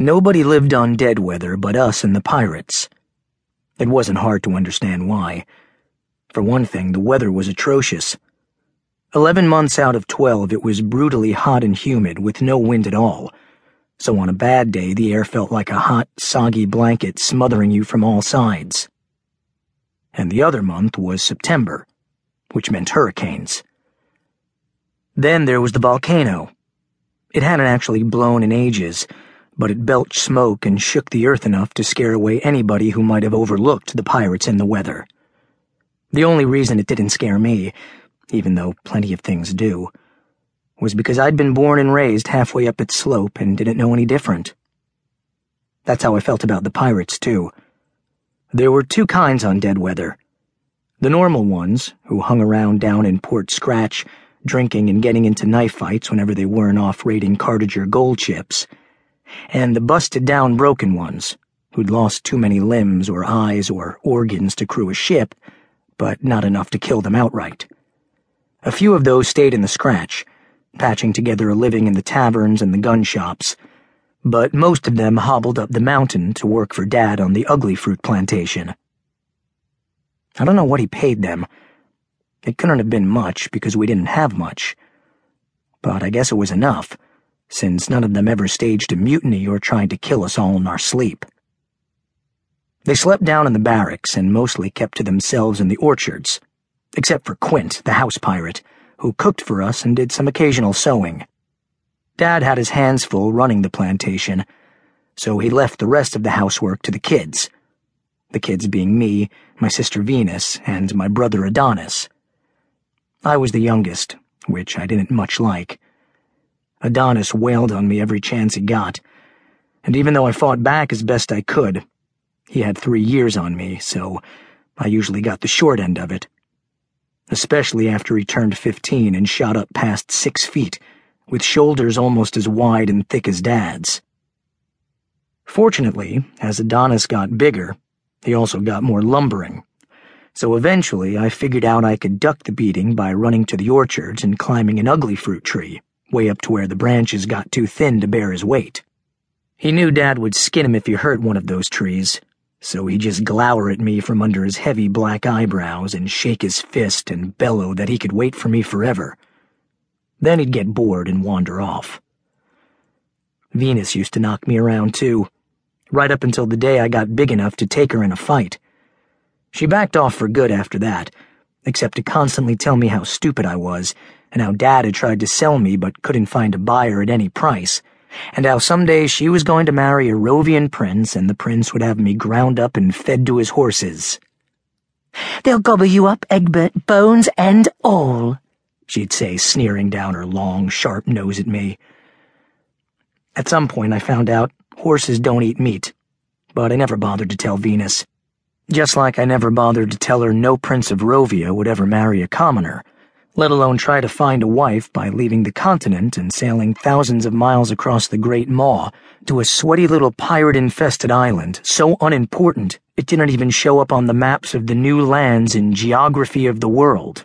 Nobody lived on Deadweather but us and the pirates. It wasn't hard to understand why. For one thing, the weather was atrocious. Eleven months out of twelve, it was brutally hot and humid with no wind at all. So on a bad day, the air felt like a hot, soggy blanket smothering you from all sides. And the other month was September, which meant hurricanes. Then there was the volcano. It hadn't actually blown in ages, but it belched smoke and shook the earth enough to scare away anybody who might have overlooked the pirates and the weather. The only reason it didn't scare me, even though plenty of things do, was because I'd been born and raised halfway up its slope and didn't know any different. That's how I felt about the pirates, too. There were two kinds on Deadweather. The normal ones, who hung around down in Port Scratch, drinking and getting into knife fights whenever they weren't off raiding Cartager gold ships, and the busted down broken ones, who'd lost too many limbs or eyes or organs to crew a ship, but not enough to kill them outright. A few of those stayed in the scratch, patching together a living in the taverns and the gun shops, but most of them hobbled up the mountain to work for Dad on the ugly fruit plantation. I don't know what he paid them. It couldn't have been much because we didn't have much. But I guess it was enough, since none of them ever staged a mutiny or tried to kill us all in our sleep. They slept down in the barracks and mostly kept to themselves in the orchards, except for Quint, the house pirate, who cooked for us and did some occasional sewing. Dad had his hands full running the plantation, so he left the rest of the housework to the kids. The kids being me, my sister Venus, and my brother Adonis. I was the youngest, which I didn't much like. Adonis wailed on me every chance he got, and even though I fought back as best I could, he had three years on me, so I usually got the short end of it. Especially after he turned 15 and shot up past six feet with shoulders almost as wide and thick as Dad's. Fortunately, as Adonis got bigger, he also got more lumbering. So eventually, I figured out I could duck the beating by running to the orchards and climbing an ugly fruit tree, way up to where the branches got too thin to bear his weight. He knew Dad would skin him if he hurt one of those trees, so he'd just glower at me from under his heavy black eyebrows and shake his fist and bellow that he could wait for me forever. Then he'd get bored and wander off. Venus used to knock me around too, right up until the day I got big enough to take her in a fight. She backed off for good after that, except to constantly tell me how stupid I was, and how Dad had tried to sell me but couldn't find a buyer at any price, and how someday she was going to marry a Rovian prince and the prince would have me ground up and fed to his horses. They'll gobble you up, Egbert, bones and all, she'd say, sneering down her long, sharp nose at me. At some point, I found out horses don't eat meat, but I never bothered to tell Venus. Just like I never bothered to tell her no prince of Rovia would ever marry a commoner, let alone try to find a wife by leaving the continent and sailing thousands of miles across the Great Maw to a sweaty little pirate-infested island so unimportant it didn't even show up on the maps of the new lands in Geography of the World.